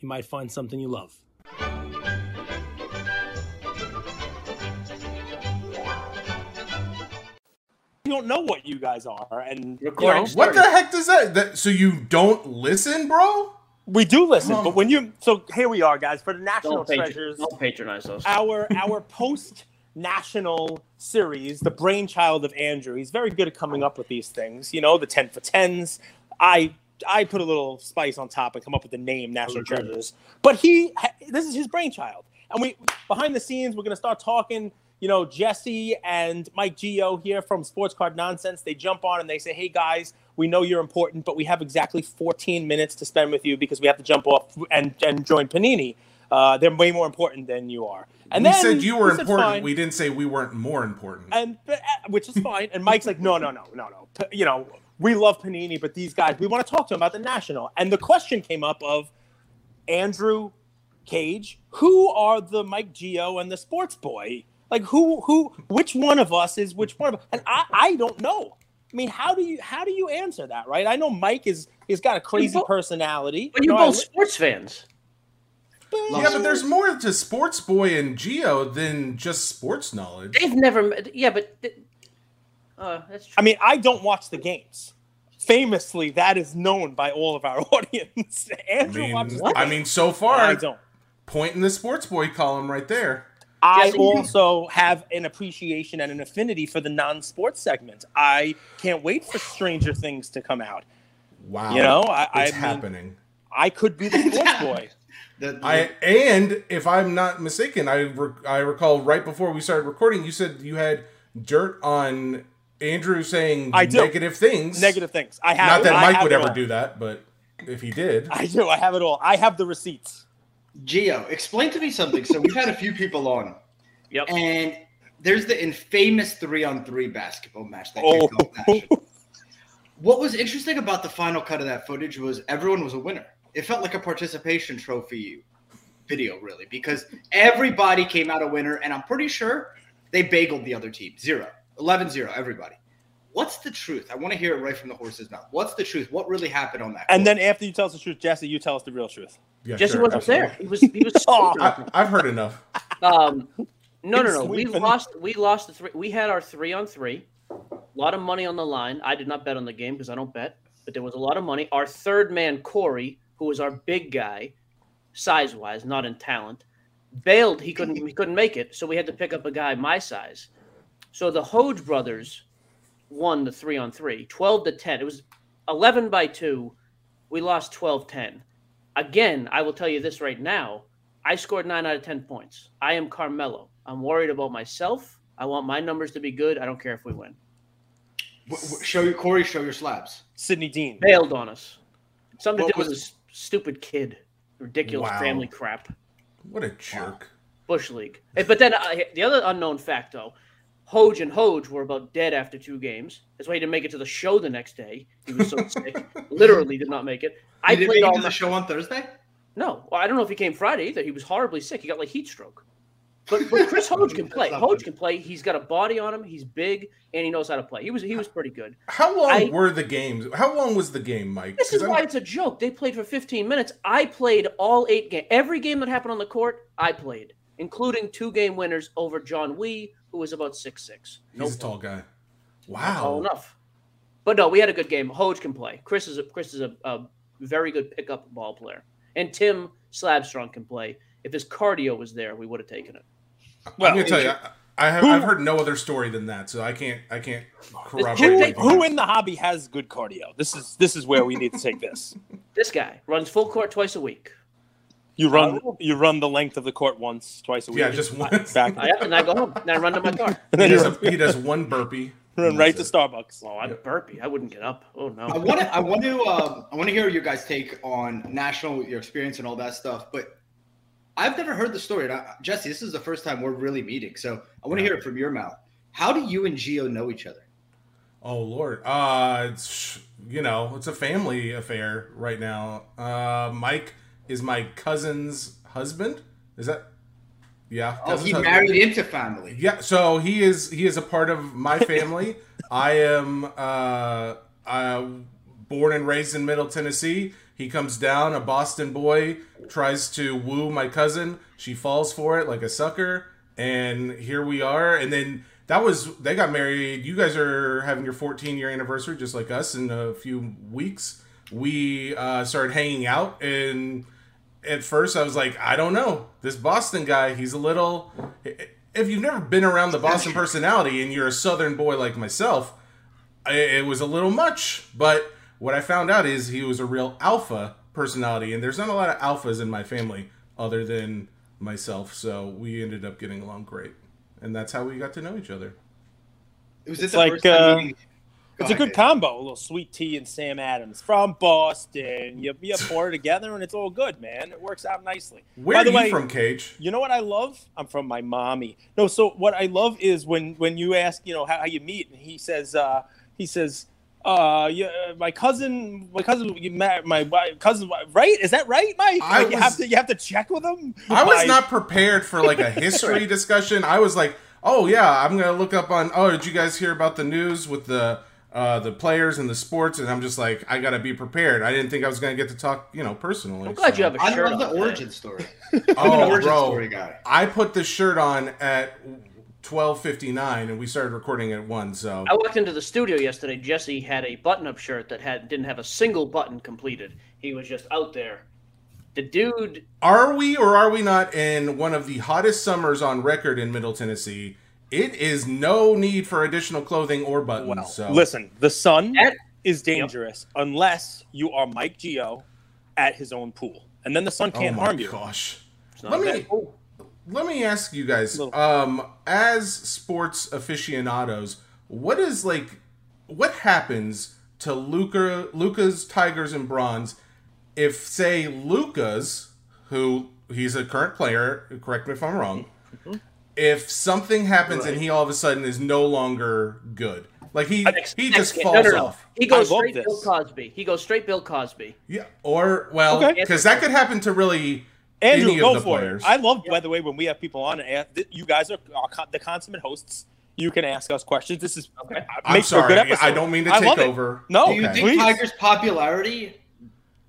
You might find something you love. You don't know what you guys are, and you know. What the heck does that, that? So you don't listen, bro? we do listen. Come. But when you so here we are, guys, for the national Don't, patron- treasures, don't patronize us. our our post national series, the brainchild of Andrew. He's very good at coming up with these things. You know, the ten for tens. I I put a little spice on top and come up with the name National Okay. Treasures. But he, this is his brainchild, and we behind the scenes we're gonna start talking. You know, Jesse and Mike Geo here from Sports Card Nonsense. They jump on and they say, "Hey guys, we know you're important, but we have exactly 14 minutes to spend with you because we have to jump off and and join Panini. Uh, they're way more important than you are." And we then said you were we important. "Fine." We didn't say we weren't more important. and uh, which is fine. And Mike's like, no, no, no, no, no. You know, we love Panini, but these guys, we want to talk to them about the national. And the question came up of Andrew Cage, who are the Mike Geo and the Sports Boy? Like, who, who, which one of us is which one of? And I, I don't know. I mean, how do you, how do you answer that, right? I know Mike is, he's got a crazy both- personality. But you're No, both li- sports fans. yeah, but there's more to Sports Boy and Geo than just sports knowledge. They've never met. Yeah, but. Th- Uh, that's true. I mean, I don't watch the games. Famously, that is known by all of our audience. I Andrew mean, watches. What? I mean, so far, I don't. point in the Sports Boy column right there. I also have an appreciation and an affinity for the non-sports segment. I can't wait for Stranger Things to come out. Wow, You know, I- I it's mean- happening. I could be the sports boy. The, the, I and if I'm not mistaken, I re- I recall right before we started recording, you said you had dirt on Andrew saying I do. negative things. Negative things. I have. Not that I Mike would ever all. do that, but if he did, I do. I have it all. I have the receipts. Geo, explain to me something. So we've had a few people on, Yep. and there's the infamous three-on-three basketball match that Oh. kicked off national. Oh. What was interesting about the final cut of that footage was everyone was a winner. It felt like a participation trophy video, really, because everybody came out a winner, and I'm pretty sure they bageled the other team. Zero. 11-0, everybody. What's the truth? I want to hear it right from the horse's mouth. What's the truth? What really happened on that? And court? then after you tell us the truth, Jesse, you tell us the real truth. yeah, Jesse sure, wasn't absolutely. there. He was. He was. Oh. I, I've heard enough. Um, no, no, no. We Sleeping. lost. We lost the three. We had our three on three. A lot of money on the line. I did not bet on the game because I don't bet, but there was a lot of money. Our third man, Corey, who was our big guy, size wise, not in talent, bailed. He couldn't. He couldn't make it, so we had to pick up a guy my size. So the Hoge brothers won the three on three, 12 to 10. It was 11 by two. We lost 12 10. Again, I will tell you this right now. I scored nine out of 10 points. I am Carmelo. I'm worried about myself. I want my numbers to be good. I don't care if we win. W- w- show your Corey, show your slabs. Sidney Dean. Bailed on us. Something to do with was- this stupid kid. Ridiculous Wow. family crap. What a jerk. Bush League. Eh, But then uh, the other unknown fact, though, Hoge and Hoge were about dead after two games. That's why he didn't make it to the show the next day. He was so sick. Literally did not make it. I I did played make it to the show on Thursday. No, well, I don't know if he came Friday either. He was horribly sick. He got like heat stroke. But, but Chris Hoge can play. Hoge can play. He's got a body on him. He's big and he knows how to play. He was he was pretty good. How long I- were the games? How long was the game, Mike? This is why I'm- it's a joke. They played for 15 minutes. I played all eight games. Every game that happened on the court, I played, including two game winners over John Wee, who was about six six. No he's a tall guy. Wow. Tall enough. But no, we had a good game. Hoge can play. Chris is a Chris is a, a very good pickup ball player, and Tim Slabstrong can play. If his cardio was there, we would have taken it. Well, I'm gonna tell you, I, I have Who- I've heard no other story than that, so I can't I can't corroborate. Who, who in the hobby has good cardio? This is this is where we need to take this. This guy runs full court twice a week. You run you run the length of the court once, twice a week. Yeah, just once. Back. I, and I go home and I run to my car. and He does, a, he does one burpee. Run right to That's Starbucks. Oh, I'm burpy. I wouldn't get up. Oh no. I want to. I want to. Um, I want to hear your guys' take on national, your experience and all that stuff. But I've never heard the story. And I, Jesse, this is the first time we're really meeting, so I want to hear it from your mouth. How do you and Geo know each other? Oh Lord, uh, it's you know it's a family affair right now. Uh, Mike is my cousin's husband. Is that? Yeah. Oh, he husband. married into family. Yeah, so he is he is a part of my family. I am uh, uh, born and raised in Middle Tennessee. He comes down, a Boston boy, tries to woo my cousin. She falls for it like a sucker, and here we are. And then that was they got married. You guys are having your 14 year anniversary, just like us, in a few weeks. We uh, started hanging out and at first I was like, I don't know. This Boston guy, he's a little. If you've never been around the Boston personality and you're a Southern boy like myself, it was a little much. But what I found out is he was a real alpha personality, and there's not a lot of alphas in my family other than myself. So we ended up getting along great, and that's how we got to know each other. Was it It's the like, first time uh, meeting- Go It's a good combo. A little sweet tea and Sam Adams from Boston. You, you pour it together and it's all good, man. It works out nicely. Where By are you way, from, Cage? You know what I love? I'm from my mommy. No, so what I love is when when you ask, you know, how, how you meet, and he says, uh, he says, uh, yeah, my cousin, my cousin, you met my wi- cousin, right? Is that right, Mike? I Like, you have to you have to check with him. I was My- not prepared for like a history discussion. I was like, oh yeah, I'm gonna look up on. Oh, did you guys hear about the news with the uh, the players and the sports? And I'm just like, I gotta be prepared. I didn't think I was gonna get to talk, you know, personally. I'm glad so- you have a shirt I love the on today. origin story. I'm an Oh, origin bro, story guy. I put the shirt on at 12:59, and we started recording at one. So I walked into the studio yesterday. Jesse had a button-up shirt that had didn't have a single button completed. He was just out there. The dude, Are we or are we not in one of the hottest summers on record in Middle Tennessee? It is no need for additional clothing or buttons. Well, so listen, the sun That- is dangerous unless you are Mike Geo at his own pool, and then the sun oh can't my harm you. gosh. it's Let me bad let me ask you guys, um, as sports aficionados, what is like, what happens to Luka, Luka's Tigers and Bronze if, say, Luka's, who he's a current player, correct me if I'm wrong, Mm-hmm. If something happens and he all of a sudden is no longer good, like he Next- he just game. falls No, no, no. off. He goes straight this. Bill Cosby. He goes straight Bill Cosby. Yeah, or well, Okay. because that could happen to really Andrew, any go of the for players. it. I love, by the way, when we have people on, and you guys are, uh, are the consummate hosts. You can ask us questions. This is Okay. Uh, I'm makes a sorry, good. I don't mean to take love it. over. No, Do you Okay. think please. Tiger's popularity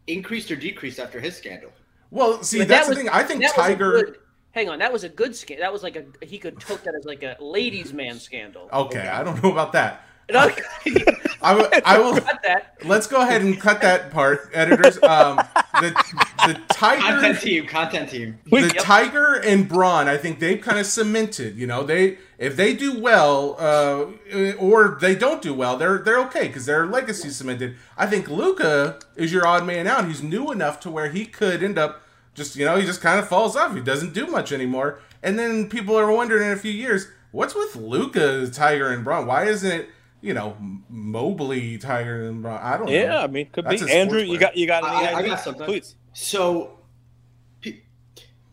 increased or decreased after his scandal? Well, see, But that's that the thing. I think that was Tiger. Good- hang on, that was a good scandal. That was like a he could took that as like a ladies' man scandal. Okay, I don't know about that. No, I will. I will. got that. Let's go ahead and cut that part, editors. Um, the the tiger, Content team, content team. the Yep. tiger and Braun. I think they've kind of cemented. You know, they if they do well, uh, or they don't do well, they're they're okay because their legacy cemented. I think Luka is your odd man out. He's new enough to where he could end up just you know he just kind of falls off. He doesn't do much anymore, and then people are wondering in a few years what's with Luka, Tiger, and Braun. Why isn't it? You know, Mobley, Tiger, and Braun. I don't know. Yeah, I mean, could That's be. a Andrew, sports you got you got any I- I ideas? got something. Please. So, pe-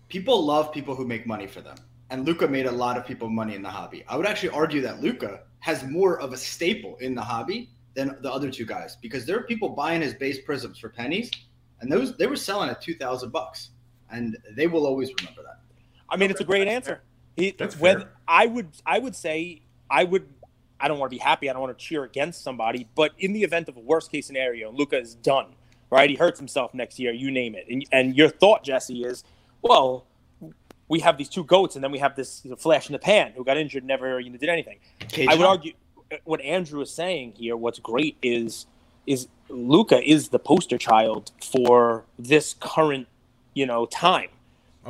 people love people who make money for them, and Luka made a lot of people money in the hobby. I would actually argue that Luka has more of a staple in the hobby than the other two guys because there are people buying his base prisms for pennies, and those they were selling at two thousand bucks, and they will always remember that. I mean, it's a great answer. He, That's when fair. I would, I would say, I would. I don't want to be happy. I don't want to cheer against somebody. But in the event of a worst case scenario, Luka is done. Right? He hurts himself next year. You name it. And, and your thought, Jesse, is, well, we have these two goats, and then we have this flash in the pan who got injured, never you know, did anything. I would argue what Andrew is saying here. What's great is is Luka is the poster child for this current you know time.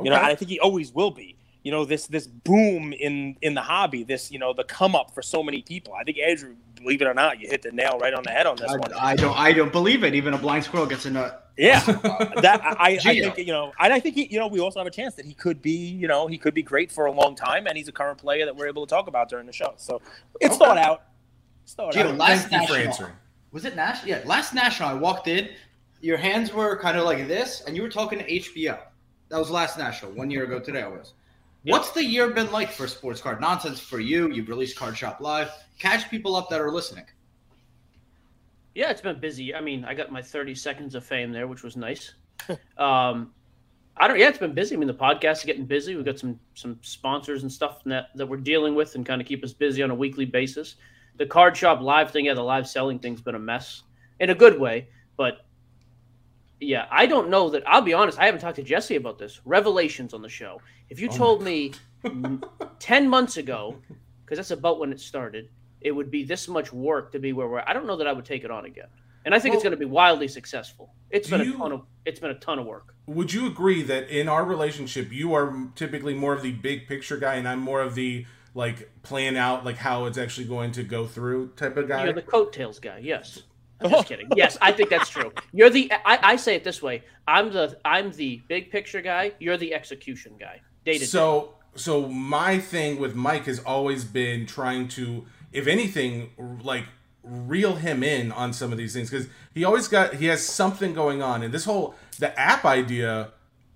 You know, and I think he always will be. You know, this this boom in in the hobby, this you know the come up for so many people. I think Andrew, believe it or not, you hit the nail right on the head on this one. I, I don't. I don't believe it. Even a blind squirrel gets a nut. Yeah, that I, I think you know, and I think he, you know, we also have a chance that he could be, you know, he could be great for a long time, and he's a current player that we're able to talk about during the show. So it's Okay. thought out. Start Gio, out. last Thank you for answering. Was it national? Yeah, last national. I walked in. Your hands were kind of like this, and you were talking to HBO. That was last national, one year ago today. I was. Yep. What's the year been like for sports card nonsense for you? You've released Card Shop Live. Catch people up that are listening. Yeah, it's been busy. I mean, I got my 30 seconds of fame there, which was nice. um, I don't. Yeah, it's been busy. I mean, the podcast is getting busy. We've got some some sponsors and stuff that that we're dealing with and kind of keep us busy on a weekly basis. The card shop live thing, yeah, the live selling thing's been a mess in a good way, but yeah, I don't know that. I'll be honest. I haven't talked to Jesse about this. Revelations on the show. If you Oh told me ten months ago, because that's about when it started, it would be this much work to be where we're. I don't know that I would take it on again. And I think it's going to be wildly successful. It's been you- a ton of. It's been a ton of work. Would you agree that in our relationship, you are typically more of the big picture guy, and I'm more of the like plan out like how it's actually going to go through type of guy? You're the coattails guy. Yes. I'm just oh. kidding. Yes, I think that's true. You're the. I, I say it this way. I'm the. I'm the big picture guy. You're the execution guy. Day to day. so so my thing with Mike has always been trying to, if anything, like reel him in on some of these things because he always got he has something going on, and this whole the app idea.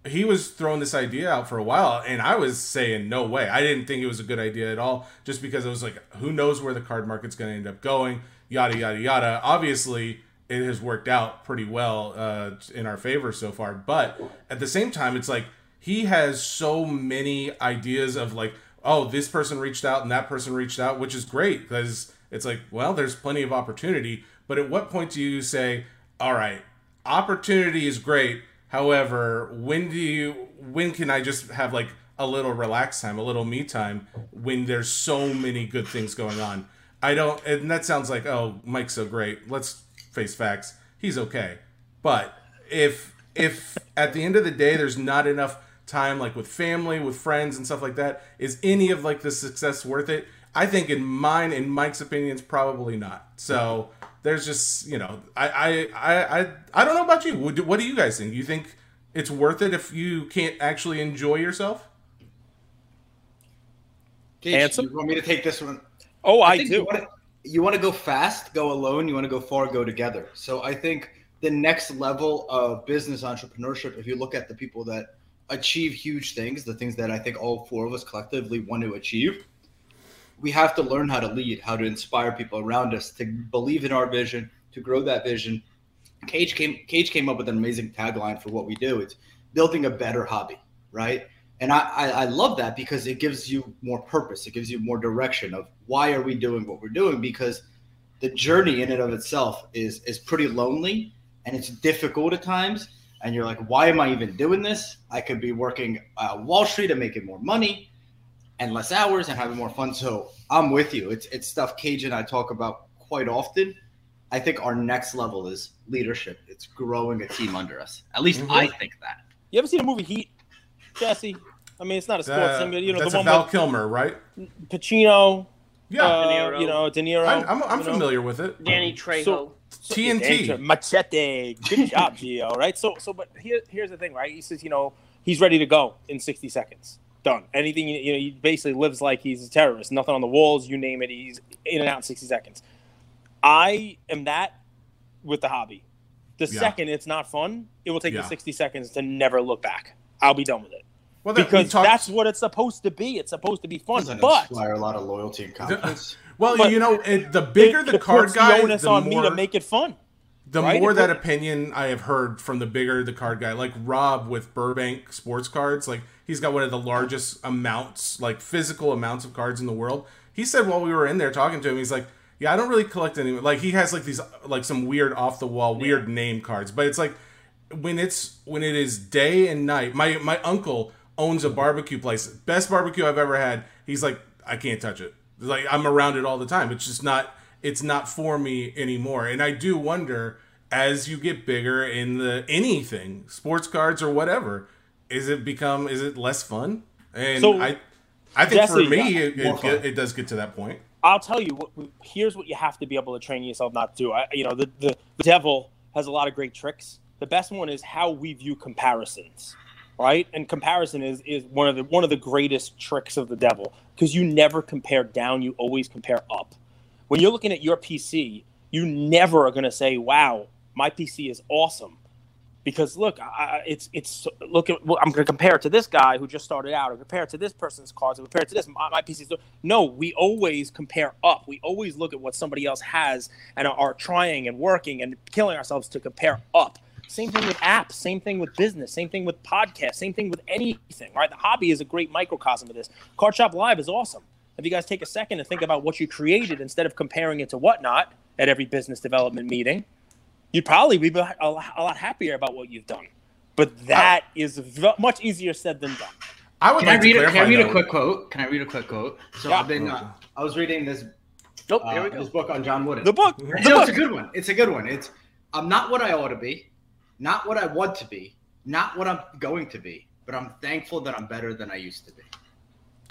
He was throwing this idea out for a while, and I was saying no way. I didn't think it was a good idea at all, just because it was like, who knows where the card market's going to end up going, yada yada yada. Obviously, it has worked out pretty well uh, in our favor so far. But at the same time, it's like he has so many ideas of like, oh, this person reached out and that person reached out, which is great because it's like, well, there's plenty of opportunity. But at what point do you say, all right, opportunity is great. However, when do you, when can I just have like a little relax time, a little me time when there's so many good things going on? I don't, and that sounds like, oh, Mike's so great. Let's face facts. He's okay. But if, if at the end of the day, there's not enough time, like with family, with friends and stuff like that, is any of like the success worth it? I think in mine, in Mike's opinions, probably not. So there's just, you know, I, I, I, I, I don't know about you. What do, what do you guys think? You think it's worth it if you can't actually enjoy yourself? Cage, Handsome? you want me to take this one? Oh, I, think do. You want, to, you want to go fast, go alone. You want to go far, go together. So I think the next level of business entrepreneurship, if you look at the people that achieve huge things, the things that I think all four of us collectively want to achieve, we have to learn how to lead, how to inspire people around us to believe in our vision, to grow that vision. Cage came Cage came up with an amazing tagline for what we do. It's building a better hobby, right? And I, I, I love that because it gives you more purpose. It gives you more direction of why are we doing what we're doing? Because the journey in and of itself is is pretty lonely and it's difficult at times. And you're like, why am I even doing this? I could be working uh, Wall Street and making more money and less hours and having more fun. So I'm with you. It's it's stuff Cage and I talk about quite often. I think our next level is leadership. It's growing a team under us. At least Mhm. I think that. You ever seen the movie Heat, Jesse? I mean, it's not a sports Uh, thing, but you know that's the a one Val with Kilmer, right? Pacino. Yeah, uh, De Niro. you know De Niro. I'm, I'm, I'm you know? familiar with it. Danny Trejo. So- TNT. Enter- Machete. Good job, Gio. Right. So, so, but here, here's the thing, right? He says, you know, he's ready to go in 60 seconds. Done. Anything, you know, he basically lives like he's a terrorist. Nothing on the walls. You name it. He's in and out in 60 seconds. I am that with the hobby. The Yeah. second it's not fun, it will take Yeah. you 60 seconds to never look back. I'll be done with it Well, that, because talked- that's what it's supposed to be. It's supposed to be fun, but inspire a lot of loyalty and confidence. well, but you know, it, the bigger it- the it card guy, the onus the on more me to make it fun. The right? more that opinion I have heard from the bigger the card guy, like Rob with Burbank Sports Cards, like he's got one of the largest amounts, like physical amounts of cards in the world. He said while we were in there talking to him, he's like, "Yeah, I don't really collect any. Like he has like these like some weird off the wall, weird name cards, but it's like when it's when it is day and night. My my uncle owns a barbecue place, best barbecue I've ever had. He's like, I can't touch it. Like I'm around it all the time. It's just not. It's not for me anymore. And I do wonder as you get bigger in the anything, sports cards or whatever, is it become is it less fun? And So, I I think for me it, more it, it does get to that point. I'll tell you. What, here's what you have to be able to train yourself not to do. I, you know, the, the the devil has a lot of great tricks. The best one is how we view comparisons, right? And comparison is is one of the one of the greatest tricks of the devil because you never compare down. You always compare up. When you're looking at your PC, you never are going to say, "Wow, my PC is awesome," because look, I, it's it's look at well, I'm going to compare it to this guy who just started out, or compare it to this person's cards, or compare it to this. My, my PC's no. We always compare up. We always look at what somebody else has and are, are trying and working and killing ourselves to compare up. Same thing with apps. Same thing with business. Same thing with podcasts. Same thing with anything. Right? The hobby is a great microcosm of this. Card Shop Live is awesome. If you guys take a second to think about what you created instead of comparing it to whatnot at every business development meeting, you'd probably be a lot happier about what you've done. But that is much easier said than done. I would can like I read, a, can I read a quick quote? Can I read a quick quote? So yeah. I've been, uh, I was reading this. Nope, uh, here we go. This book on John Wooden. The book. The no, book. it's a good one. It's a good one. It's I'm not what I ought to be, not what I want to be, not what I'm going to be, but I'm thankful that I'm better than I used to be.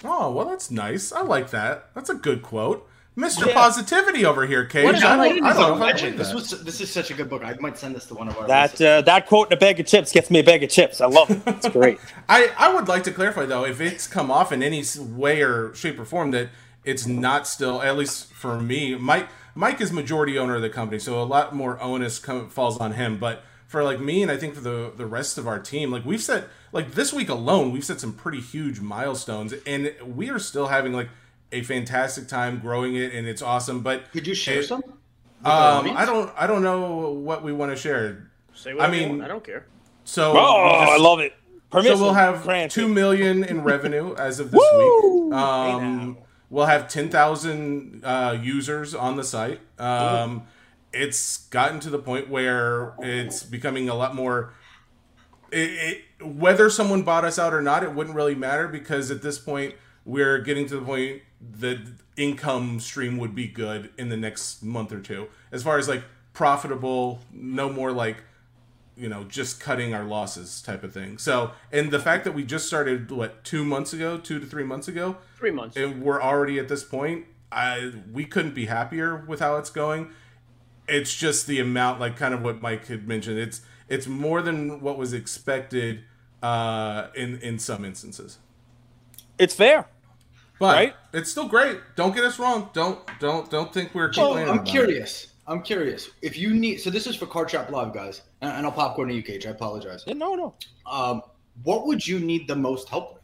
Oh, well, that's nice. I like that. That's a good quote. Mr. Yeah. Positivity over here, Cage. What I don't, I don't know if I this was this is such a good book. I might send this to one of our that uh, that quote in a bag of chips gets me a bag of chips. I love it. It's great. I I would like to clarify though, if it's come off in any way or shape or form that it's not still at least for me. Mike Mike is majority owner of the company, so a lot more onus come, falls on him. But for like me and I think for the the rest of our team, like we've set like this week alone, we've set some pretty huge milestones, and we are still having like a fantastic time growing it, and it's awesome. But could you share it, some? Um, I don't. I don't know what we want to share. Say what I mean. I don't care. So, oh, just, I love it. Permission so we'll have granted. two million in revenue as of this week. Um, we'll have ten thousand uh, users on the site. Um, it's gotten to the point where it's becoming a lot more. It, it, whether someone bought us out or not, it wouldn't really matter because at this point we're getting to the point that income stream would be good in the next month or two. As far as like profitable, no more like you know just cutting our losses type of thing. So, and the fact that we just started what two months ago, two to three months ago, three months, and we're already at this point. I we couldn't be happier with how it's going. It's just the amount, like kind of what Mike had mentioned. It's it's more than what was expected uh, in in some instances. It's fair. But right? it's still great. Don't get us wrong. Don't don't don't think we're complaining. I'm curious. It. I'm curious. If you need, so this is for Card Shop Live, guys, and, I'll popcorn to you, Cage. I apologize. Yeah, no, no. Um, what would you need the most help with?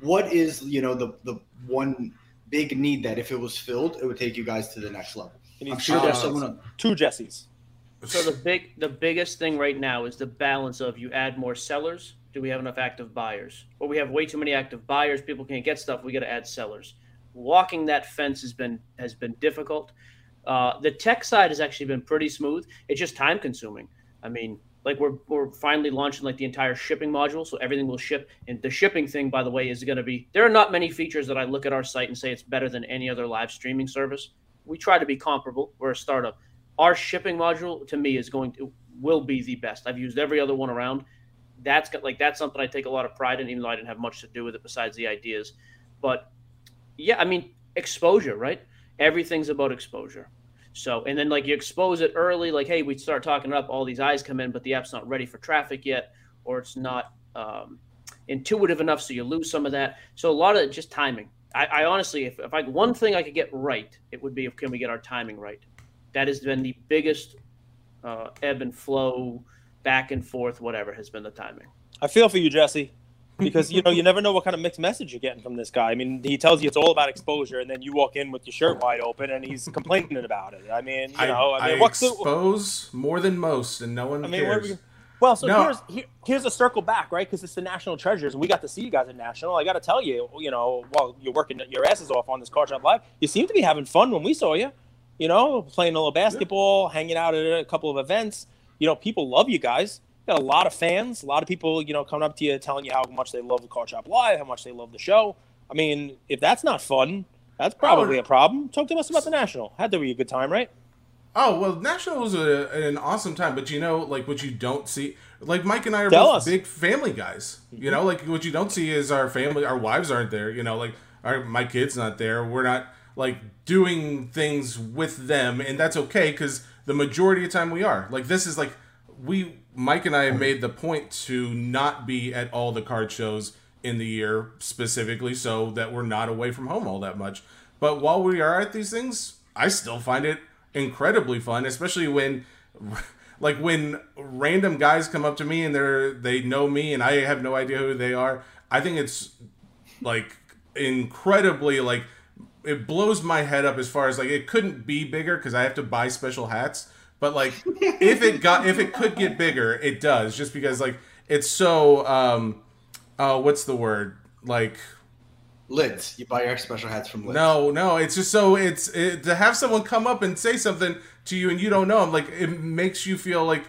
What is you know the the one big need that if it was filled, it would take you guys to the next level? I'm sure there's someone. Two Jessies. So the big the biggest thing right now is the balance of you add more sellers do we have enough active buyers? Or we have way too many active buyers, people can't get stuff, we got to add sellers. Walking that fence has been has been difficult. Uh, the tech side has actually been pretty smooth. It's just time consuming. I mean, like we're we're finally launching like the entire shipping module, so everything will ship. And the shipping thing, by the way, is going to be there are not many features that I look at our site and say it's better than any other live streaming service. We try to be comparable. We're a startup. Our shipping module to me is going to will be the best. I've used every other one around that's got, like that's something I take a lot of pride in, even though I didn't have much to do with it besides the ideas. But yeah, I mean exposure, right? Everything's about exposure. So and then like you expose it early, like hey, we start talking up, all these eyes come in, but the app's not ready for traffic yet, or it's not um, intuitive enough, so you lose some of that. So a lot of it just timing. I, I honestly, if, if I one thing I could get right, it would be if can we get our timing right. That has been the biggest uh, ebb and flow back and forth, whatever has been the timing. I feel for you, Jesse, because you know you never know what kind of mixed message you're getting from this guy. I mean, he tells you it's all about exposure, and then you walk in with your shirt wide open, and he's complaining about it. I mean, you know, I, I mean, what's expose the, more than most, and no one I mean, cares. Well, so no. here's here, here's a circle back, right? Because it's the national treasures, and we got to see you guys at national. I got to tell you, you know, while you're working your asses off on this Card Shop Live, you seem to be having fun when we saw you. You know, playing a little basketball, yeah. hanging out at a couple of events. You know, people love you guys got a lot of fans, a lot of people, you know, coming up to you telling you how much they love the Card Shop Live, how much they love the show. I mean, if that's not fun, that's probably oh. a problem. Talk to us about the National. Had to be a good time, right? Oh well, National was a, an awesome time, but you know, like what you don't see, like Mike and I are Tell both us. big family guys. You know, like what you don't see is our family, our wives aren't there. You know, like our my kids not there. We're not like doing things with them, and that's okay because the majority of the time we are. Like this is like we Mike and I have made the point to not be at all the card shows in the year specifically so that we're not away from home all that much. But while we are at these things, I still find it incredibly fun, especially when like when random guys come up to me and they're they know me and I have no idea who they are. I think it's like incredibly like it blows my head up as far as like it couldn't be bigger because I have to buy special hats. But like if it got if it could get bigger, it does just because like it's so um uh what's the word like Lids. You buy your special hats from Lids. no no it's just so it's it, to have someone come up and say something to you and you don't know them like it makes you feel like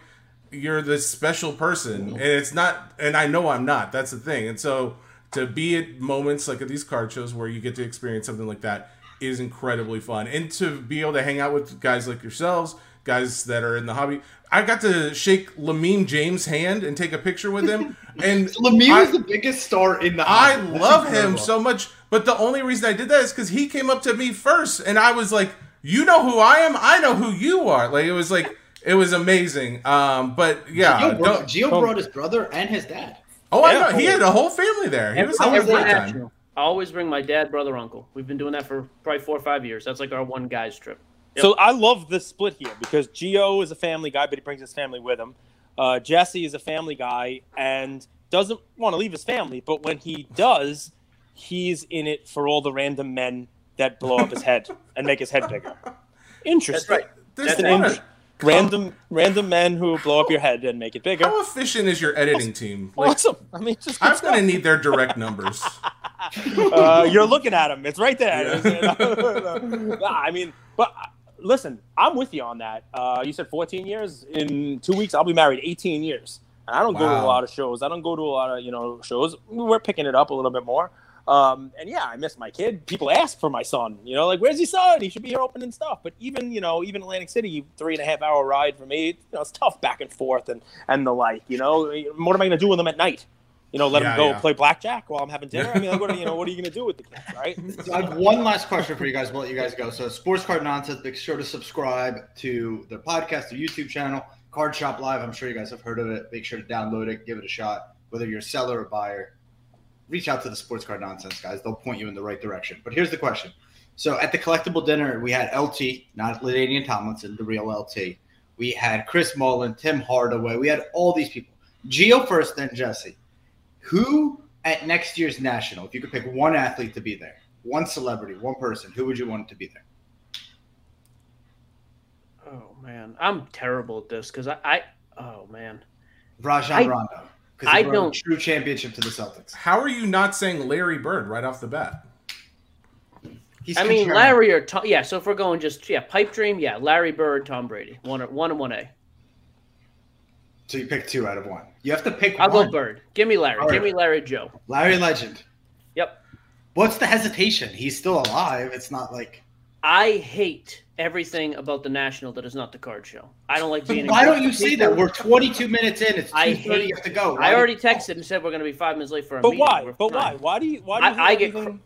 you're this special person and it's not and I know I'm not that's the thing and so to be at moments like at these card shows where you get to experience something like that is incredibly fun and to be able to hang out with guys like yourselves guys that are in the hobby I got to shake Lamine James' hand and take a picture with him and Lemieux I- is the biggest star in the. I hobby. That's love him so much, but the only reason I did that is because he came up to me first, and I was like, "You know who I am. I know who you are." Like it was like it was amazing. Um, but yeah, Gio, brought, don't- Gio brought his brother and his dad. Oh, I Yeah. know he had a whole family there. He was having a Every great time. I always bring my dad, brother, uncle. We've been doing that for probably four or five years. That's like our one guys trip. Yep. So I love this split here because Gio is a family guy, but he brings his family with him. Uh, Jesse is a family guy and doesn't want to leave his family, but when he does, he's in it for all the random men that blow up his head and make his head bigger. Interesting. That's right. There's That's an lot injury. of- Random, random men who blow up your head and make it bigger. How efficient is your editing team? Like, Awesome. I mean, just I'm gonna need their direct numbers. uh, you're looking at them. It's right there. Nah, I mean, but uh, listen, I'm with you on that. Uh, you said 14 years. In two weeks, I'll be married 18 years. And I don't go to a lot of shows. I don't go to a lot of you know shows. We're picking it up a little bit more. Um, and yeah, I miss my kid. People ask for my son. You know, like where's your son? He should be here opening stuff. But even you know, even Atlantic City, three and a half hour ride for me. You know, it's tough back and forth and and the like. You know, what am I going to do with them at night? You know, let Yeah, them go yeah. play blackjack while I'm having dinner. I mean, like, what are, you know, what are you going to do with the kids, right? So I have one last question for you guys. We'll let you guys go. So, Sports Card Nonsense. Make sure to subscribe to their podcast, their YouTube channel, Card Shop Live. I'm sure you guys have heard of it. Make sure to download it, give it a shot. Whether you're a seller or buyer, reach out to the Sports Card Nonsense guys. They'll point you in the right direction. But here's the question. So at the collectible dinner, we had LT, not LaDainian Tomlinson, the real LT. We had Chris Mullin, Tim Hardaway. We had all these people. Geo first, then Jesse. Who at next year's national, if you could pick one athlete to be there, one celebrity, one person, who would you want to be there? Oh man, I'm terrible at this because I, I, oh man, Rajon I- Rondo. Because I he brought a don't- true championship to the Celtics. How are you not saying Larry Bird right off the bat? He's I mean contrarian. Larry or Tom. Yeah, so if we're going just yeah, pipe dream, yeah, Larry Bird, Tom Brady, one or one and one A. So you pick two out of one. You have to pick I'll one. go Bird. Give me Larry. All Give me Larry Joe. Larry Legend. Yep. What's the hesitation? He's still alive. It's not like. I hate everything about the national that is not the card show. I don't like being. Why don't you of say that? We're 22 minutes in. It's 2:30. I You have to go. I already texted and said we're going to be five minutes late for a But meeting. why? We're But why? fine. Why do you? Why do you? I, I get. everything-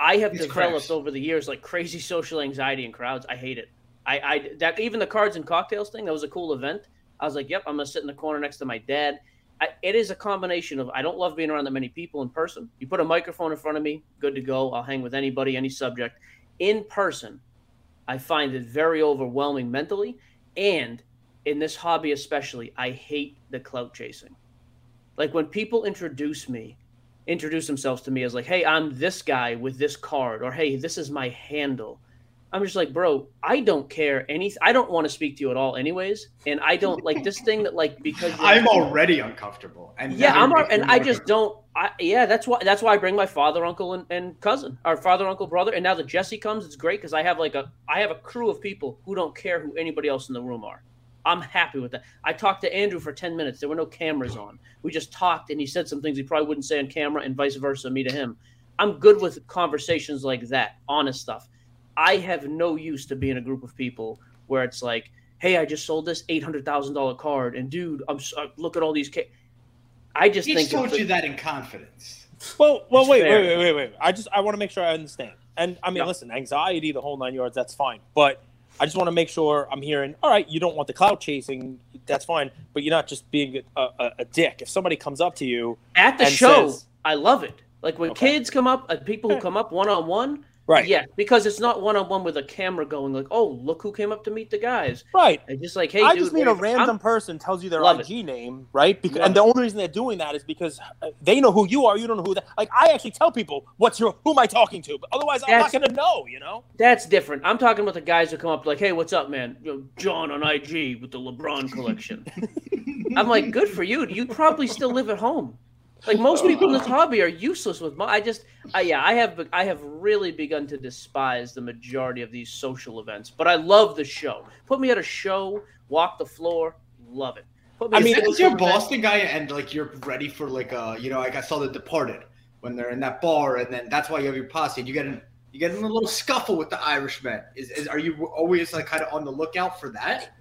I have These developed cracks. over the years like crazy social anxiety in crowds. I hate it. I, I that even the cards and cocktails thing. That was a cool event. I was like, yep, I'm gonna sit in the corner next to my dad. I, it is a combination of I don't love being around that many people in person. You put a microphone in front of me, good to go. I'll hang with anybody, any subject. In person, I find it very overwhelming mentally, and in this hobby especially, I hate the clout chasing. Like when people introduce me, introduce themselves to me as like, "Hey, I'm this guy with this card," or "Hey, this is my handle." I'm just like, bro, I don't care any. I don't want to speak to you at all, anyways. And I don't like this thing that like because I'm already uncomfortable. And yeah, I'm makes and I just don't. I yeah, that's why that's why I bring my father, uncle, and, and cousin, our father, uncle, brother, and now that Jesse comes, it's great because I have like a I have a crew of people who don't care who anybody else in the room are. I'm happy with that. I talked to Andrew for ten minutes. There were no cameras on. We just talked, and he said some things he probably wouldn't say on camera, and vice versa, me to him. I'm good with conversations like that, honest stuff. I have no use to be in a group of people where it's like, "Hey, I just sold this eight hundred thousand dollar card, and dude, I'm s- uh, look at all these." Ca-. I just He think told it's- you that in confidence. Well, well, wait, fair. wait, wait, wait, wait. I just I want to make sure I understand. And I mean, Yeah. listen, anxiety, the whole nine yards, that's fine. But I just want to make sure I'm hearing. All right, you don't want the clout chasing, that's fine. But you're not just being a, a, a dick. If somebody comes up to you, at the show says- i love it like when Okay. kids come up uh, people who come up one-on-one Right. Yeah, because it's not one on one with a camera going like, "Oh, look who came up to meet the guys." Right. It's just like, "Hey, I dude, just mean a random I'm- person tells you their Love IG name, right? Because, Love and the only reason they're doing that is because uh, they know who you are. You don't know who that. Like I actually tell people what's your who am I talking to, but otherwise I'm not going to know. You know. That's different. I'm talking about the guys who come up like, "Hey, what's up, man? You know, John on IG with the LeBron collection." I'm like, "Good for you. You probably still live at home." Like most people in this hobby are useless with money. I just, I, yeah, I have, I have really begun to despise the majority of these social events. But I love the show. Put me at a show, walk the floor, love it. Put me I mean, Since social you're event- Boston guy and like you're ready for like uh you know like I saw The Departed when they're in that bar and then that's why you have your posse and you get in you get in a little scuffle with the Irishman. Is, is are you always like kind of on the lookout for that?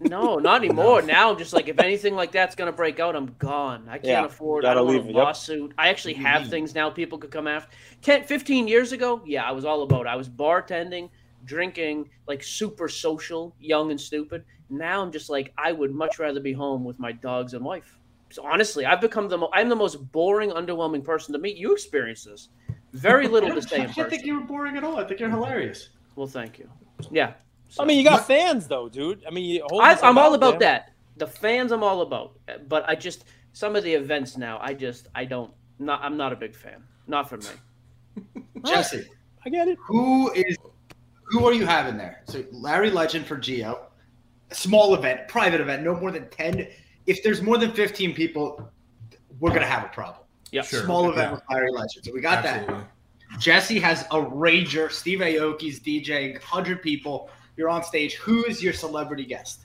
No, not anymore. Now I'm just like, if anything like that's gonna break out, I'm gone. I can't Yeah, afford. gotta I don't leave a it, yep. lawsuit. I actually have Mhm. things now people could come after. 10, 15 years ago, yeah, I was all about. It. I was bartending, drinking, like super social, young and stupid. Now I'm just like, I would much rather be home with my dogs and wife. So honestly, I've become the mo- I'm the most boring, underwhelming person to meet. You experience this. Very little to say in I think you were boring at all. I think you're hilarious. Well, thank you. Yeah. I mean, you got fans though, dude. I mean, you hold I, I'm all about there. that. The fans, I'm all about. But I just some of the events now, I just I don't not I'm not a big fan. Not for me. Jesse, I get it. who is who are you having there? So Larry Legend for Geo, small event, private event, no more than ten. If there's more than fifteen people, we're gonna have a problem. Yeah. Sure. Small event Yeah. with Larry Legend. So we got Absolutely. that. Jesse has a rager. Steve Aoki's DJing, hundred people. You're on stage. Who is your celebrity guest?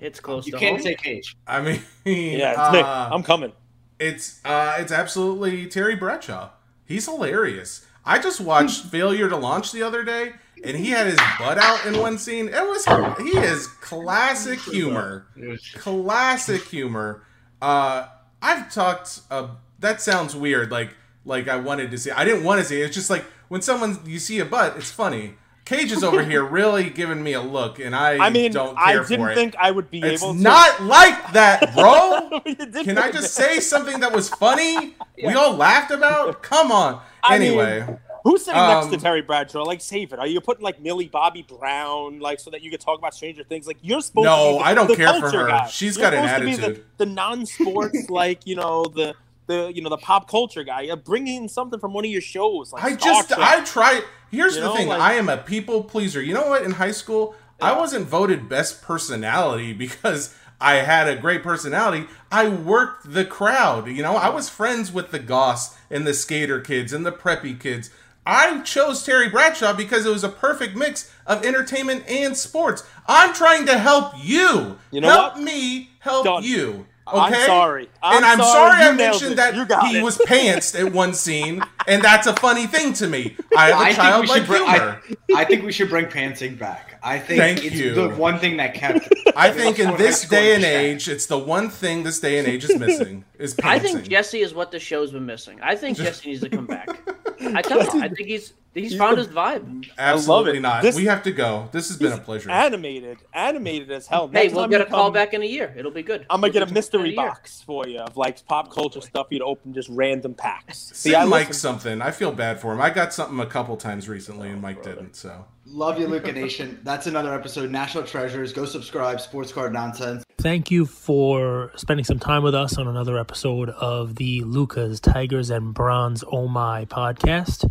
It's close You to can't home. say Cage. I mean, Yeah, it's uh, I'm coming. It's uh, it's absolutely Terry Bradshaw. He's hilarious. I just watched Failure to Launch the other day, and he had his butt out in one scene. It was he is classic humor, classic humor. Uh, I've talked. Uh, that sounds weird. Like like I wanted to see. I didn't want to see. It's just like when someone you see a butt, it's funny. Cage is over here really giving me a look, and I, I mean, don't I care didn't for it. think I would be It's able to. not like that, bro. Can I it. just say something that was funny? We all laughed about. Come on. I mean, Anyway, Who's sitting next Um, to Terry Bradshaw? Like, save it. Are you putting like Millie Bobby Brown, like, so that you could talk about Stranger Things? Like, you're supposed No, to be the, I don't the care for her. Guy. She's You're got an supposed to be attitude. the, the non-sports, like, you know, the the you know the pop culture guy. Bringing something from one of your shows. Like I Star just Trek. I try. Here's You the know, thing. like- I am a people pleaser. You know what? In high school, I wasn't voted best personality because I had a great personality. I worked the crowd. You know, I was friends with the goss and the skater kids and the preppy kids. I chose Terry Bradshaw because it was a perfect mix of entertainment and sports. I'm trying to help you. You know help what? me help Done. you. I'm Okay? sorry. I'm and I'm sorry. sorry, I mentioned it. that You got he it. was pantsed at one scene, and that's a funny thing to me. I have a I think we childlike should bring. humor. I, I think we should bring pantsing back. I think Thank it's you. the one thing that kept. I think in this day and chat. age, it's the one thing this day and age is missing is pantsing. I think Jesse is what the show's been missing. I think Jesse needs to come back. I tell you, I think he's he's found his vibe. Absolutely it. not. This- we have to go. This has been a pleasure. animated, animated as hell. Hey, we'll get you a call back in a year. It'll be good. I'm gonna get a We'll mystery in year. box for you of like pop culture stuff you'd open just random packs. Send Mike listen- something. I feel bad for him. I got something a couple times recently, and Mike didn't. So Love you, Luka Nation. That's another episode. National Treasures. Go subscribe. Sports Card Nonsense. Thank you for spending some time with us on another episode of the Lucas, Tigers, and Bronze Oh My podcast.